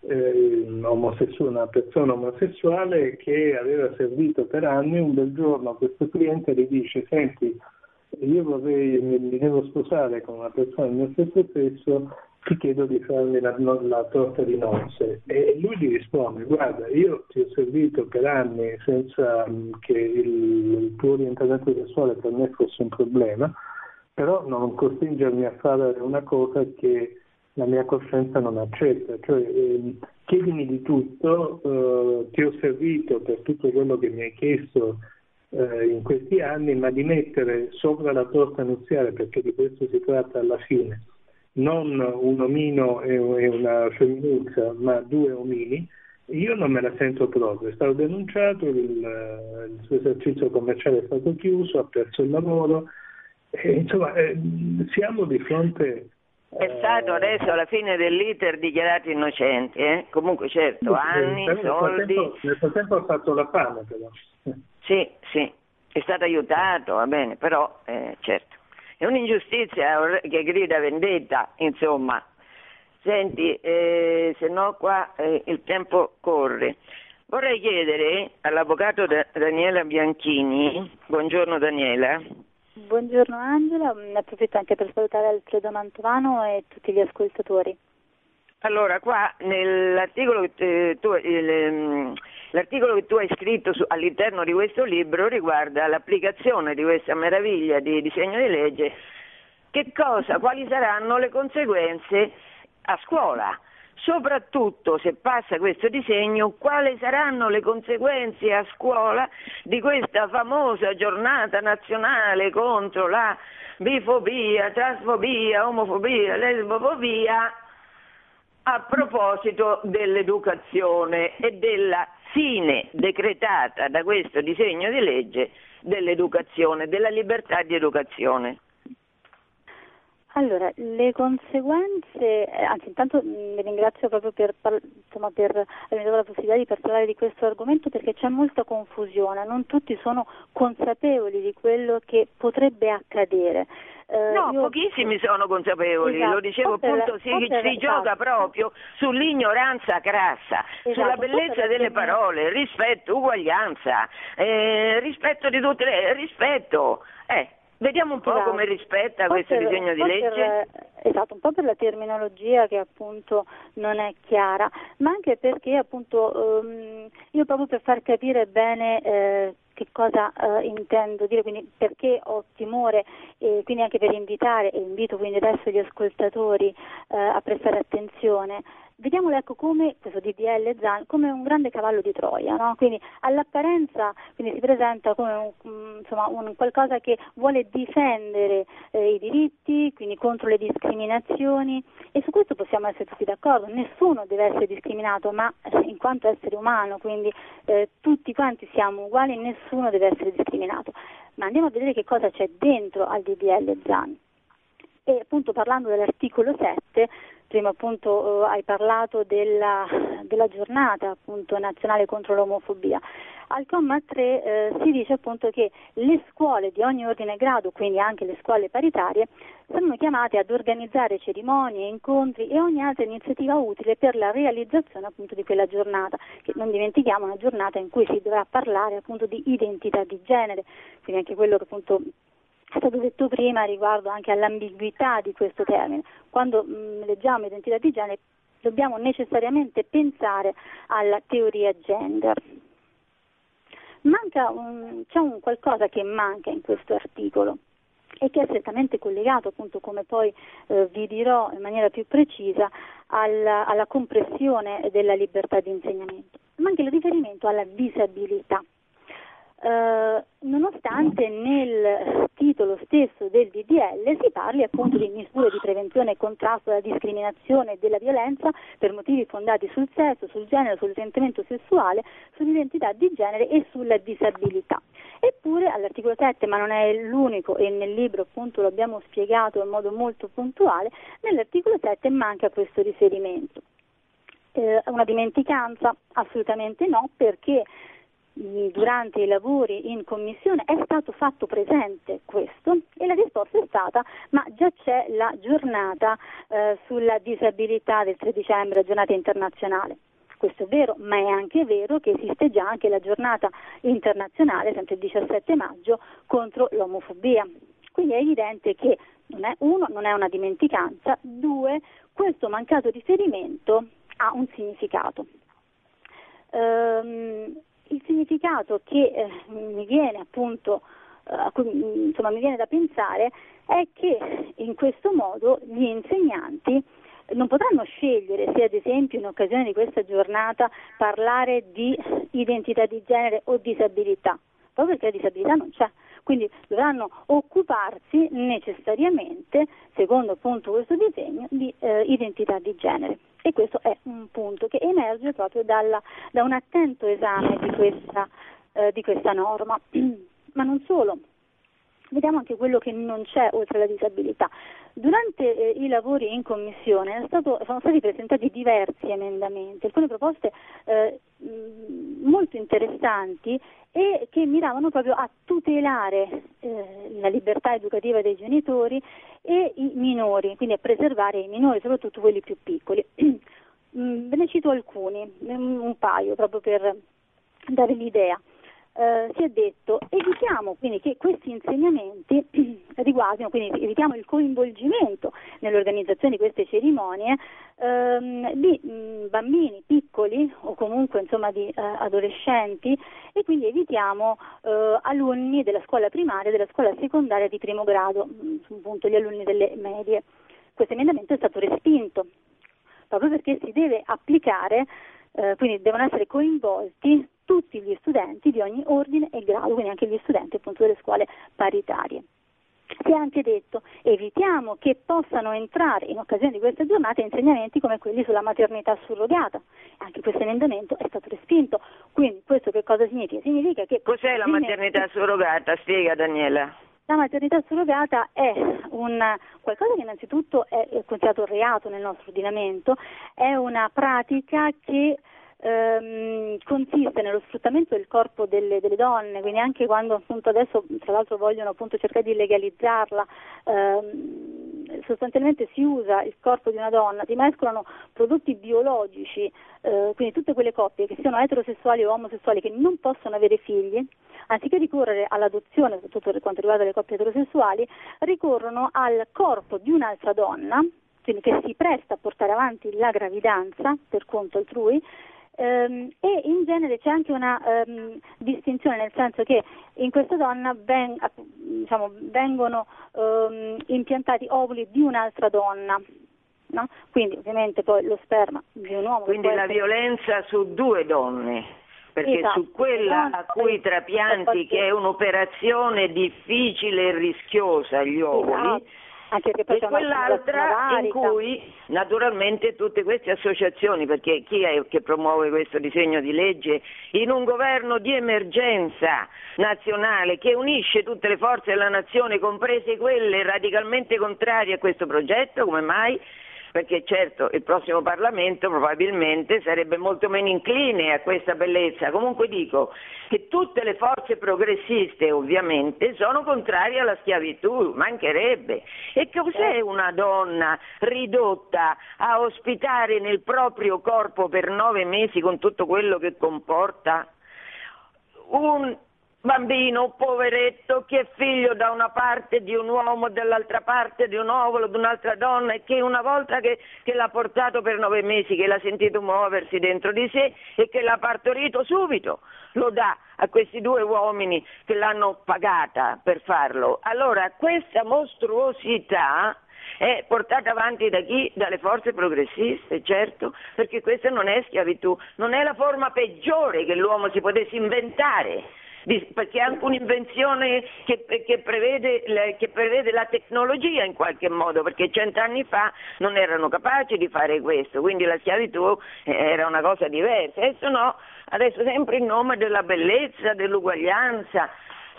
eh, omosessuale, una persona omosessuale che aveva servito per anni, un bel giorno questo cliente gli dice senti io vorrei, mi devo sposare con una persona del mio stesso sesso ti chiedo di farmi la, la, torta di nozze. E lui gli risponde guarda io ti ho servito per anni senza mm, che il, il tuo orientamento sessuale per me fosse un problema però non costringermi a fare una cosa che la mia coscienza non accetta, cioè eh, chiedimi di tutto, eh, ti ho servito per tutto quello che mi hai chiesto eh, in questi anni, ma di mettere sopra la torta nuziale, perché di questo si tratta alla fine, non un omino e una femminuccia, ma due omini, io non me la sento proprio. È stato denunciato, il, il suo esercizio commerciale è stato chiuso, ha perso il lavoro. E, insomma, eh, siamo di fronte è stato eh, adesso alla fine dell'iter dichiarato innocenti, eh? comunque certo, anni, nel soldi. Frattempo, nel frattempo ha fatto la fame però. Sì, sì, è stato aiutato, va bene, però eh, certo. È un'ingiustizia che grida vendetta, insomma. Senti, eh, se no qua eh, il tempo corre. Vorrei chiedere all'avvocato da- Daniela Bianchini, buongiorno Daniela. Buongiorno Angela, ne approfitto anche per salutare Alfredo Mantovano e tutti gli ascoltatori. Allora, qua nell'articolo eh, tu, il, ehm, l'articolo che tu hai scritto su, all'interno di questo libro riguarda l'applicazione di questa meraviglia di disegno di legge. Cosa, quali saranno le conseguenze a scuola? Soprattutto se passa questo disegno, quali saranno le conseguenze a scuola di questa famosa giornata nazionale contro la bifobia, transfobia, omofobia, lesbofobia a proposito dell'educazione e della fine decretata da questo disegno di legge dell'educazione, della libertà di educazione. Allora, le conseguenze, eh, anzi intanto vi ringrazio proprio per, insomma, per avermi dato la possibilità di parlare di questo argomento perché c'è molta confusione, non tutti sono consapevoli di quello che potrebbe accadere. Eh, no, io... pochissimi sono consapevoli, esatto. lo dicevo appunto, si, si gioca proprio sull'ignoranza crassa, esatto. sulla bellezza delle parole, rispetto, uguaglianza, eh, rispetto di tutte le... rispetto. Eh. Vediamo un po' esatto. come rispetta questo per, disegno di legge. Per, esatto, un po' per la terminologia che appunto non è chiara, ma anche perché appunto um, io proprio per far capire bene eh, che cosa eh, intendo dire, quindi perché ho timore e quindi anche per invitare e invito quindi adesso gli ascoltatori eh, a prestare attenzione vediamolo ecco come questo DDL ZAN come un grande cavallo di Troia, no? quindi all'apparenza quindi si presenta come un, mm, insomma, un qualcosa che vuole difendere eh, i diritti, quindi contro le discriminazioni e su questo possiamo essere tutti d'accordo, nessuno deve essere discriminato ma eh, in quanto essere umano, quindi eh, tutti quanti siamo uguali, nessuno deve essere discriminato. Ma andiamo a vedere che cosa c'è dentro al DDL ZAN. E appunto parlando dell'articolo 7 prima appunto eh, hai parlato della, della giornata appunto, nazionale contro l'omofobia. Al comma 3 eh, si dice appunto che le scuole di ogni ordine e grado, quindi anche le scuole paritarie, sono chiamate ad organizzare cerimonie, incontri e ogni altra iniziativa utile per la realizzazione appunto di quella giornata, che non dimentichiamo una giornata in cui si dovrà parlare appunto di identità di genere, quindi anche quello che appunto è stato detto prima riguardo anche all'ambiguità di questo termine. Quando mh, mm, leggiamo identità di genere dobbiamo necessariamente pensare alla teoria gender. Un, c'è un qualcosa che manca in questo articolo e che è strettamente collegato, appunto, come poi eh, vi dirò in maniera più precisa, alla, alla compressione della libertà di insegnamento, ma anche il riferimento alla disabilità. Eh, nonostante nel titolo stesso del DDL si parli appunto di misure di prevenzione e contrasto alla discriminazione e della violenza per motivi fondati sul sesso, sul genere, sull'orientamento sessuale, sull'identità di genere e sulla disabilità. Eppure all'articolo 7, ma non è l'unico e nel libro appunto lo abbiamo spiegato in modo molto puntuale, nell'articolo 7 manca questo riferimento. Eh, una dimenticanza? Assolutamente no, perché durante i lavori in commissione è stato fatto presente questo e la risposta è stata ma già c'è la giornata eh, sulla disabilità del 3 dicembre, giornata internazionale. Questo è vero, ma è anche vero che esiste già anche la giornata internazionale, sempre il 17 maggio, contro l'omofobia. Quindi è evidente che non è, uno, non è una dimenticanza, due, questo mancato riferimento ha un significato. Ehm, il significato che eh, mi viene appunto eh, insomma, mi viene da pensare è che in questo modo gli insegnanti non potranno scegliere se ad esempio in occasione di questa giornata parlare di identità di genere o disabilità, proprio perché la disabilità non c'è. Quindi dovranno occuparsi necessariamente, secondo appunto questo disegno, di eh, identità di genere. E questo è un punto che emerge proprio dalla, da un attento esame di questa, eh, di questa norma. Ma non solo, vediamo anche quello che non c'è oltre la disabilità. Durante eh, i lavori in commissione stato, sono stati presentati diversi emendamenti, alcune proposte eh, molto interessanti e che miravano proprio a tutelare eh, la libertà educativa dei genitori e i minori, quindi a preservare i minori, soprattutto quelli più piccoli. Mm, ve ne cito alcuni, un paio proprio per dare l'idea eh, si è detto evitiamo quindi che questi insegnamenti riguardino, quindi evitiamo il coinvolgimento nell'organizzazione di queste cerimonie ehm, di mh, bambini piccoli o comunque insomma di eh, adolescenti e quindi evitiamo eh, alunni della scuola primaria e della scuola secondaria di primo grado, mh, appunto gli alunni delle medie. Questo emendamento è stato respinto proprio perché si deve applicare eh, quindi devono essere coinvolti tutti gli studenti di ogni ordine e grado, quindi anche gli studenti appunto delle scuole paritarie. Si è anche detto evitiamo che possano entrare in occasione di queste giornate insegnamenti come quelli sulla maternità surrogata. Anche questo emendamento è stato respinto. Quindi questo che cosa significa? Significa che Cos'è la maternità surrogata? Spiega Daniela. La maternità surrogata è un, qualcosa che innanzitutto è considerato reato nel nostro ordinamento, è una pratica che ehm, consiste nello sfruttamento del corpo delle, delle, donne, quindi anche quando appunto adesso tra l'altro vogliono appunto cercare di legalizzarla, ehm, sostanzialmente si usa il corpo di una donna, si mescolano prodotti biologici, eh, quindi tutte quelle coppie che siano eterosessuali o omosessuali che non possono avere figli, anziché ricorrere all'adozione, soprattutto per quanto riguarda le coppie eterosessuali, ricorrono al corpo di un'altra donna, quindi che si presta a portare avanti la gravidanza per conto altrui, e in genere c'è anche una ehm, distinzione nel senso che in questa donna ven, diciamo, vengono ehm, impiantati ovuli di un'altra donna. No? Quindi ovviamente poi lo sperma di un uomo. Quindi la essere... violenza su due donne perché esatto. su quella a cui trapianti, che è un'operazione difficile e rischiosa, gli ovuli, esatto anche perché e quell'altra in cui naturalmente tutte queste associazioni, perché chi è che promuove questo disegno di legge in un governo di emergenza nazionale che unisce tutte le forze della nazione, comprese quelle radicalmente contrarie a questo progetto, come mai? Perché certo il prossimo Parlamento probabilmente sarebbe molto meno incline a questa bellezza. Comunque dico che tutte le forze progressiste ovviamente sono contrarie alla schiavitù, mancherebbe. E cos'è una donna ridotta a ospitare nel proprio corpo per nove mesi con tutto quello che comporta? Un bambino poveretto che è figlio da una parte di un uomo, dall'altra parte di un ovolo, di un'altra donna e che una volta che, che, l'ha portato per nove mesi, che l'ha sentito muoversi dentro di sé e che l'ha partorito subito, lo dà a questi due uomini che l'hanno pagata per farlo. Allora questa mostruosità è portata avanti da chi? Dalle forze progressiste, certo, perché questa non è schiavitù, non è la forma peggiore che l'uomo si potesse inventare perché è anche un'invenzione che, che, prevede, che, prevede, la tecnologia in qualche modo, perché cent'anni fa non erano capaci di fare questo, quindi la schiavitù eh, era una cosa diversa. Adesso no, adesso sempre in nome della bellezza, dell'uguaglianza,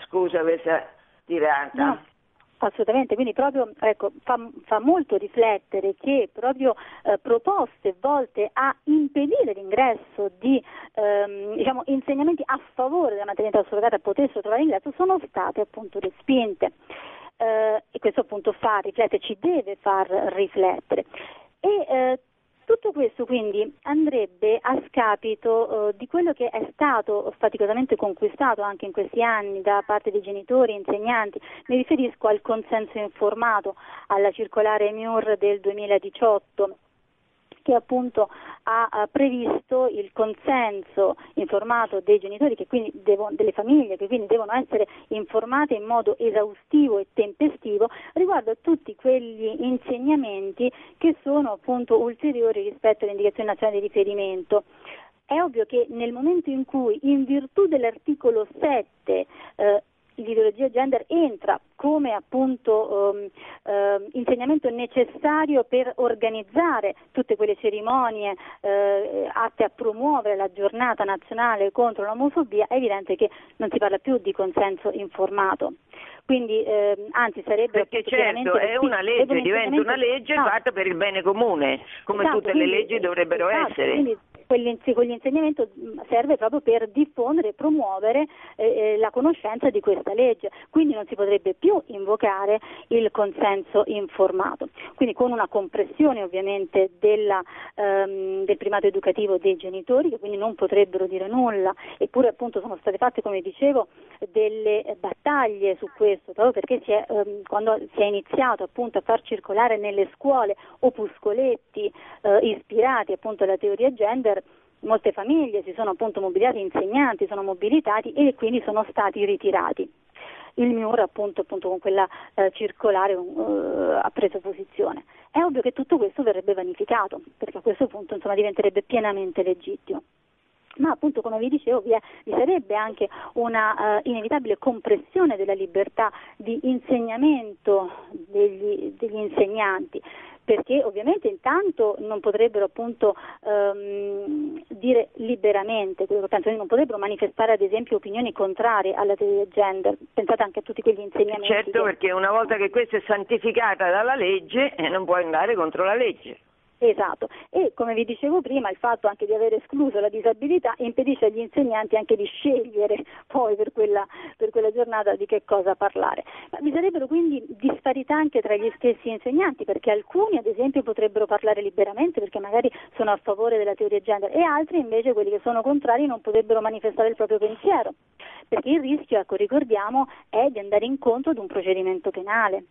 scusa questa tirata. No. Assolutamente, quindi proprio ecco, fa, fa, molto riflettere che proprio eh, proposte volte a impedire l'ingresso di ehm, diciamo, insegnamenti a favore della maternità surrogata potessero trovare ingresso sono state appunto respinte. Eh, e questo appunto fa riflettere, ci deve far riflettere. E, eh, tutto questo quindi andrebbe a scapito eh, di quello che è stato faticosamente conquistato anche in questi anni da parte dei genitori e insegnanti. Mi riferisco al consenso informato, alla circolare MIUR del 2018 che appunto ha previsto il consenso informato dei genitori devo, delle famiglie che quindi devono essere informate in modo esaustivo e tempestivo riguardo a tutti quegli insegnamenti che sono appunto ulteriori rispetto alle indicazioni nazionali di riferimento. È ovvio che nel momento in cui, in virtù dell'articolo 7, eh, l'ideologia gender entra come appunto um, uh, insegnamento necessario per organizzare tutte quelle cerimonie uh, atte a promuovere la giornata nazionale contro l'omofobia, è evidente che non si parla più di consenso informato. Quindi, eh, anzi, sarebbe perché certo è una legge, diventa una legge fatta per il bene comune, come esatto, tutte quindi, le leggi dovrebbero esatto, essere. Quindi, quell'insegnamento serve proprio per diffondere e promuovere eh, eh, la conoscenza di questa legge, quindi non si potrebbe più invocare il consenso informato. Quindi con una compressione ovviamente della, ehm, del primato educativo dei genitori che quindi non potrebbero dire nulla, eppure appunto sono state fatte, come dicevo, delle battaglie su questo, proprio perché si è, ehm, quando si è iniziato appunto a far circolare nelle scuole opuscoletti eh, ispirati appunto alla teoria gender, molte famiglie si sono appunto mobilitate, insegnanti sono mobilitati e quindi sono stati ritirati. Il MIUR appunto, appunto con quella eh, circolare uh, ha preso posizione. È ovvio che tutto questo verrebbe vanificato, perché a questo punto insomma, diventerebbe pienamente legittimo. ma appunto come vi dicevo vi, è, vi sarebbe anche una uh, inevitabile compressione della libertà di insegnamento degli, degli insegnanti perché ovviamente intanto non potrebbero appunto um, dire liberamente quello che pensano, non potrebbero manifestare ad esempio opinioni contrarie alla teoria gender, pensate anche a tutti quegli insegnamenti. Certo, che... perché una volta che questa è santificata dalla legge eh, non può andare contro la legge. Esatto, e come vi dicevo prima il fatto anche di aver escluso la disabilità impedisce agli insegnanti anche di scegliere poi per quella, per quella giornata di che cosa parlare. Ma vi sarebbero quindi disparità anche tra gli stessi insegnanti perché alcuni ad esempio potrebbero parlare liberamente perché magari sono a favore della teoria gender e altri invece quelli che sono contrari non potrebbero manifestare il proprio pensiero perché il rischio, ecco ricordiamo, è di andare incontro ad un procedimento penale.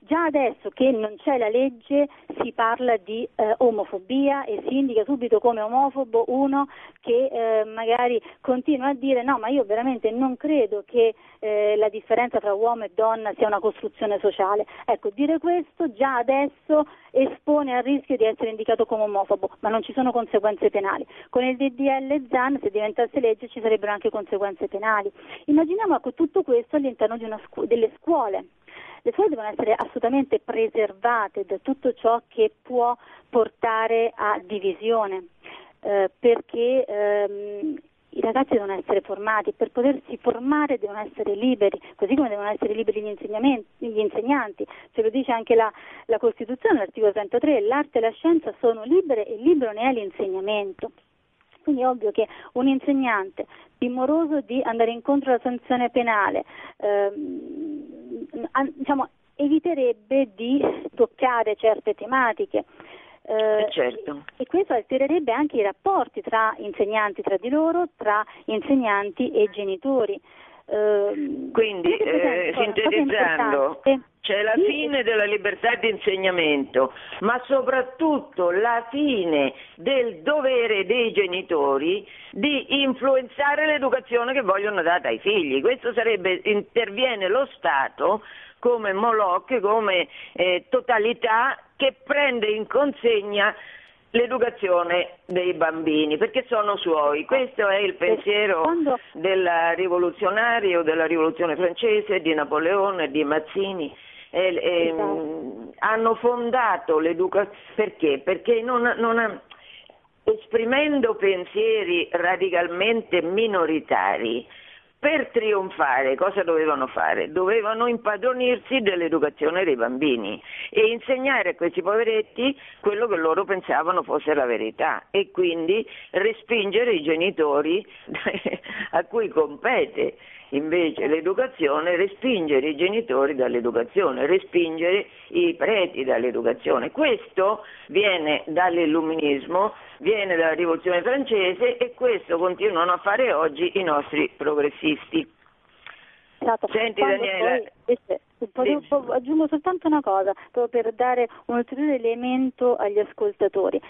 Già adesso che non c'è la legge si parla di eh, omofobia e si indica subito come omofobo uno che eh, magari continua a dire no ma io veramente non credo che eh, la differenza tra uomo e donna sia una costruzione sociale. Ecco, dire questo già adesso espone al rischio di essere indicato come omofobo, ma non ci sono conseguenze penali. Con il DDL ZAN, se diventasse legge, ci sarebbero anche conseguenze penali. Immaginiamo ecco, tutto questo all'interno scu- delle scuole. Le scuole devono essere assolutamente preservate da tutto ciò che può portare a divisione. Eh, perché ehm, i ragazzi devono essere formati, per potersi formare devono essere liberi, così come devono essere liberi gli, gli insegnanti, ce lo dice anche la, la Costituzione, l'articolo 33, l'arte e la scienza sono libere e libero ne è l'insegnamento. Quindi è ovvio che un insegnante timoroso di andare incontro alla sanzione penale, ehm, diciamo, eviterebbe di toccare certe tematiche. Eh, eh, certo. E questo altererebbe anche i rapporti tra insegnanti tra di loro, tra insegnanti e genitori. Eh, Quindi, eh, sintetizzando, c'è la fine della libertà di insegnamento, ma soprattutto la fine del dovere dei genitori di influenzare l'educazione che vogliono dare ai figli. Questo sarebbe, interviene lo Stato come Moloch, come eh, totalità che prende in consegna l'educazione dei bambini perché sono suoi. Questo è il pensiero Quando... del rivoluzionario della rivoluzione francese, di Napoleone, di Mazzini. E, e, esatto. hanno fondato l'educazione perché? Perché non, non, esprimendo pensieri radicalmente minoritari per trionfare cosa dovevano fare? Dovevano impadronirsi dell'educazione dei bambini e insegnare a questi poveretti quello che loro pensavano fosse la verità e quindi respingere i genitori a cui compete invece l'educazione, respingere i genitori dall'educazione, respingere i preti dall'educazione. Questo viene dall'illuminismo, viene dalla rivoluzione francese e questo continuano a fare oggi i nostri progressisti. Esatto. Senti Daniela. Poi, aggiungo soltanto una cosa, proprio per dare un ulteriore elemento agli ascoltatori.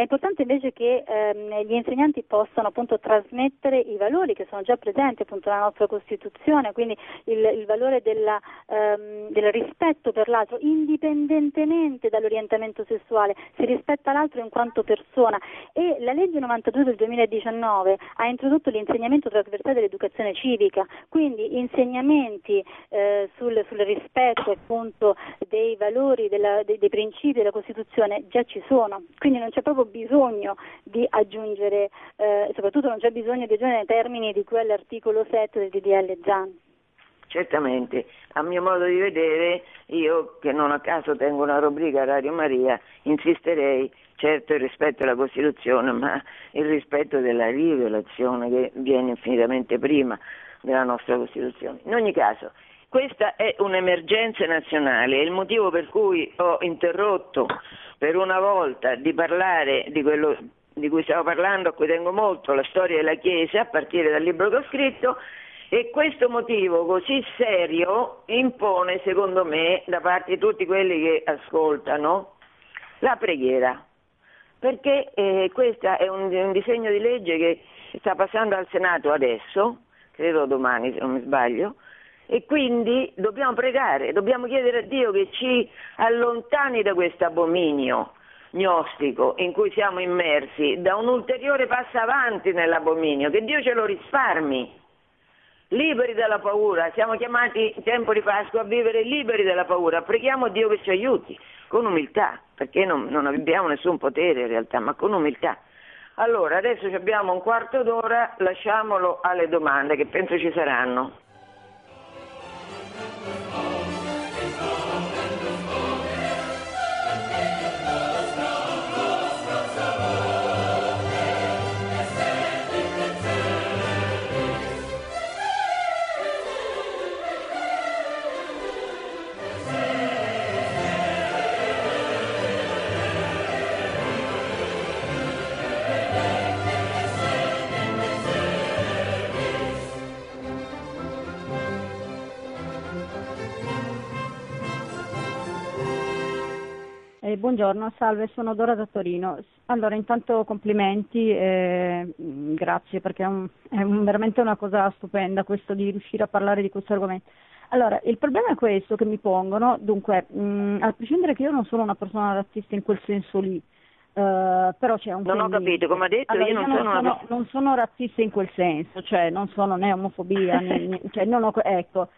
È importante invece che ehm, gli insegnanti possano appunto trasmettere i valori che sono già presenti appunto nella nostra Costituzione, quindi il, il valore della, ehm, del rispetto per l'altro, indipendentemente dall'orientamento sessuale, si rispetta l'altro in quanto persona. E la legge 92 del 2019 ha introdotto l'insegnamento trasversale dell'educazione civica, quindi insegnamenti eh, sul, sul, rispetto appunto dei valori, della, dei, dei principi della Costituzione già ci sono, quindi non c'è proprio bisogno di aggiungere, eh, soprattutto non c'è bisogno di aggiungere nei termini di quell'articolo 7 del DDL ZAN. Certamente, a mio modo di vedere, io che non a caso tengo una rubrica Radio Maria, insisterei certo il rispetto alla Costituzione, ma il rispetto della rivelazione che viene infinitamente prima della nostra Costituzione. In ogni caso, questa è un'emergenza nazionale, è il motivo per cui ho interrotto per una volta di parlare di quello di cui stiamo parlando, a cui tengo molto, la storia della Chiesa, a partire dal libro che ho scritto, e questo motivo così serio impone, secondo me, da parte di tutti quelli che ascoltano, la preghiera. Perché eh, questo è un, un disegno di legge che sta passando al Senato adesso, credo domani se non mi sbaglio, e quindi dobbiamo pregare, dobbiamo chiedere a Dio che ci allontani da questo abominio gnostico in cui siamo immersi da un ulteriore passo avanti nell'abominio, che Dio ce lo risparmi. Liberi dalla paura, siamo chiamati in tempo di Pasqua a vivere liberi dalla paura, preghiamo Dio che ci aiuti, con umiltà, perché non, non abbiamo nessun potere in realtà, ma con umiltà. Allora, adesso abbiamo un quarto d'ora, lasciamolo alle domande che penso ci saranno. Eh, buongiorno, salve, sono Dora da Torino. Allora, intanto complimenti, eh, grazie perché è, un, è un, veramente una cosa stupenda questo di riuscire a parlare di questo argomento. Allora, il problema è questo che mi pongono, dunque, mh, a prescindere che io non sono una persona razzista in quel senso lì, Uh, però c'è un non ho capito come ha detto allora, io, non, io non, sono, sono, una... non sono razzista in quel senso cioè non sono né omofobia né, cioè, non ho, ecco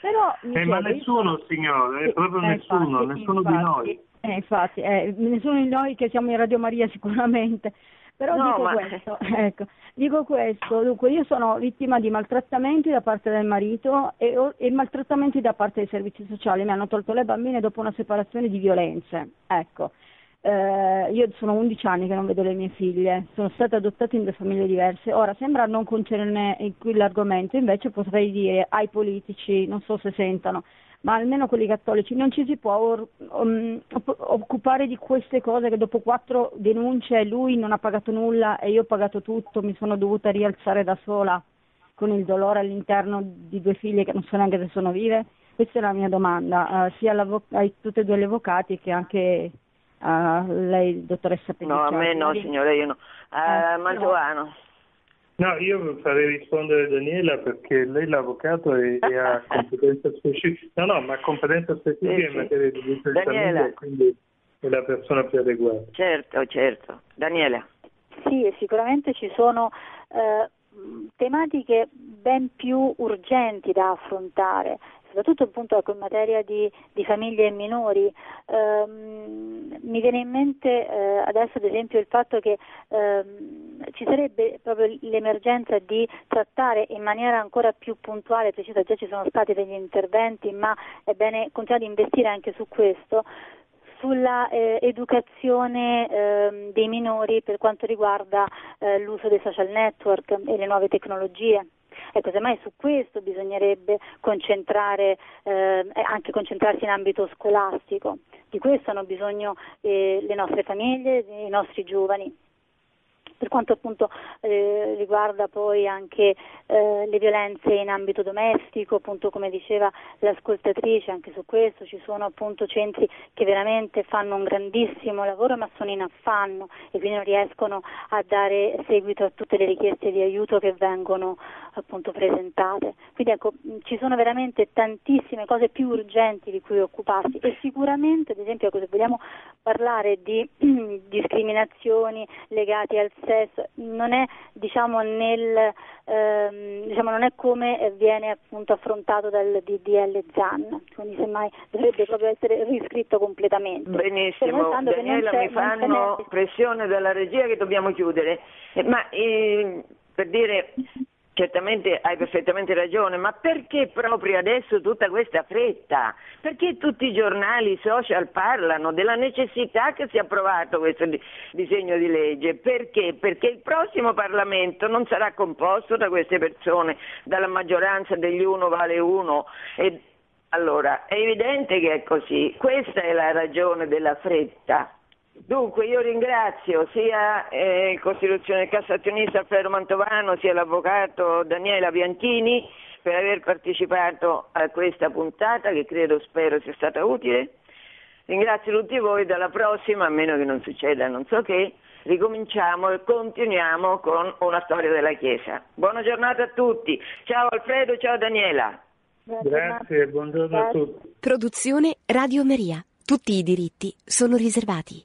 però eh, ma nessuno sono... signore proprio eh, nessuno infatti, nessuno infatti, di noi eh, infatti eh, nessuno di noi che siamo in Radio Maria sicuramente però No, dico ma- questo, ecco, dico questo, dunque io sono vittima di maltrattamenti da parte del marito e, e maltrattamenti da parte dei servizi sociali, mi hanno tolto le bambine dopo una separazione di violenze, ecco. Eh, io sono 11 anni che non vedo le mie figlie, sono state adottate in due famiglie diverse. Ora sembra non concernere qui l'argomento, invece potrei dire ai politici, non so se sentano, ma almeno quelli cattolici, non ci si può or- um, occupare di queste cose che dopo quattro denunce lui non ha pagato nulla e io ho pagato tutto, mi sono dovuta rialzare da sola con il dolore all'interno di due figlie che non so neanche se sono vive. Questa è la mia domanda, eh, sia a tutti e due gli avvocati che anche a lei, dottoressa No, a me no, signore, io no. A Eh, Mantovano. No, io farei rispondere Daniela perché lei l'avvocato e, e ha competenza specifica. No, no, ma competenza specifica Sì, in materia di diritto di Daniela. famiglia, quindi è la persona più adeguata. Certo, certo. Daniela. Sì, e sicuramente ci sono eh, tematiche ben più urgenti da affrontare, soprattutto appunto in materia di, di famiglie e minori. Ehm, mi viene in mente eh, adesso ad esempio il fatto che ehm, ci sarebbe proprio l'emergenza di trattare in maniera ancora più puntuale e precisa, già ci sono stati degli interventi, ma è bene continuare ad investire anche su questo, sulla eh, educazione ehm, dei minori per quanto riguarda eh, l'uso dei social network e le nuove tecnologie. Ecco, semmai su questo bisognerebbe concentrare, eh, anche concentrarsi in ambito scolastico. Di questo hanno bisogno eh, le nostre famiglie, i nostri giovani. Per quanto appunto eh, riguarda poi anche eh, le violenze in ambito domestico, appunto come diceva l'ascoltatrice, anche su questo ci sono appunto centri che veramente fanno un grandissimo lavoro ma sono in affanno e quindi non riescono a dare seguito a tutte le richieste di aiuto che vengono appunto presentate. Quindi ecco, mh, ci sono veramente tantissime cose più urgenti di cui occuparsi e sicuramente, ad esempio, ecco, se vogliamo parlare di discriminazioni legate al sesso, non è diciamo nel ehm, diciamo non è come viene appunto affrontato dal DDL ZAN, quindi semmai dovrebbe proprio essere riscritto completamente. Benissimo, Daniela mi fanno pressione dalla regia che dobbiamo chiudere. Eh, Ma eh, per dire, certamente hai perfettamente ragione, ma perché proprio adesso tutta questa fretta? Perché tutti i giornali, i social parlano della necessità che sia approvato questo di- disegno di legge? Perché? Perché il prossimo Parlamento non sarà composto da queste persone, dalla maggioranza degli uno vale uno e allora, è evidente che è così, questa è la ragione della fretta. Dunque io ringrazio sia eh, il Costituzione Cassazionista Alfredo Mantovano sia l'avvocato Daniela Bianchini per aver partecipato a questa puntata che credo spero sia stata utile. Ringrazio tutti voi, dalla prossima, a meno che non succeda non so che, ricominciamo e continuiamo con una storia della Chiesa. Buona giornata a tutti, ciao Alfredo, ciao Daniela. Grazie, buongiorno a tutti. Produzione Radio Maria. Tutti i diritti sono riservati.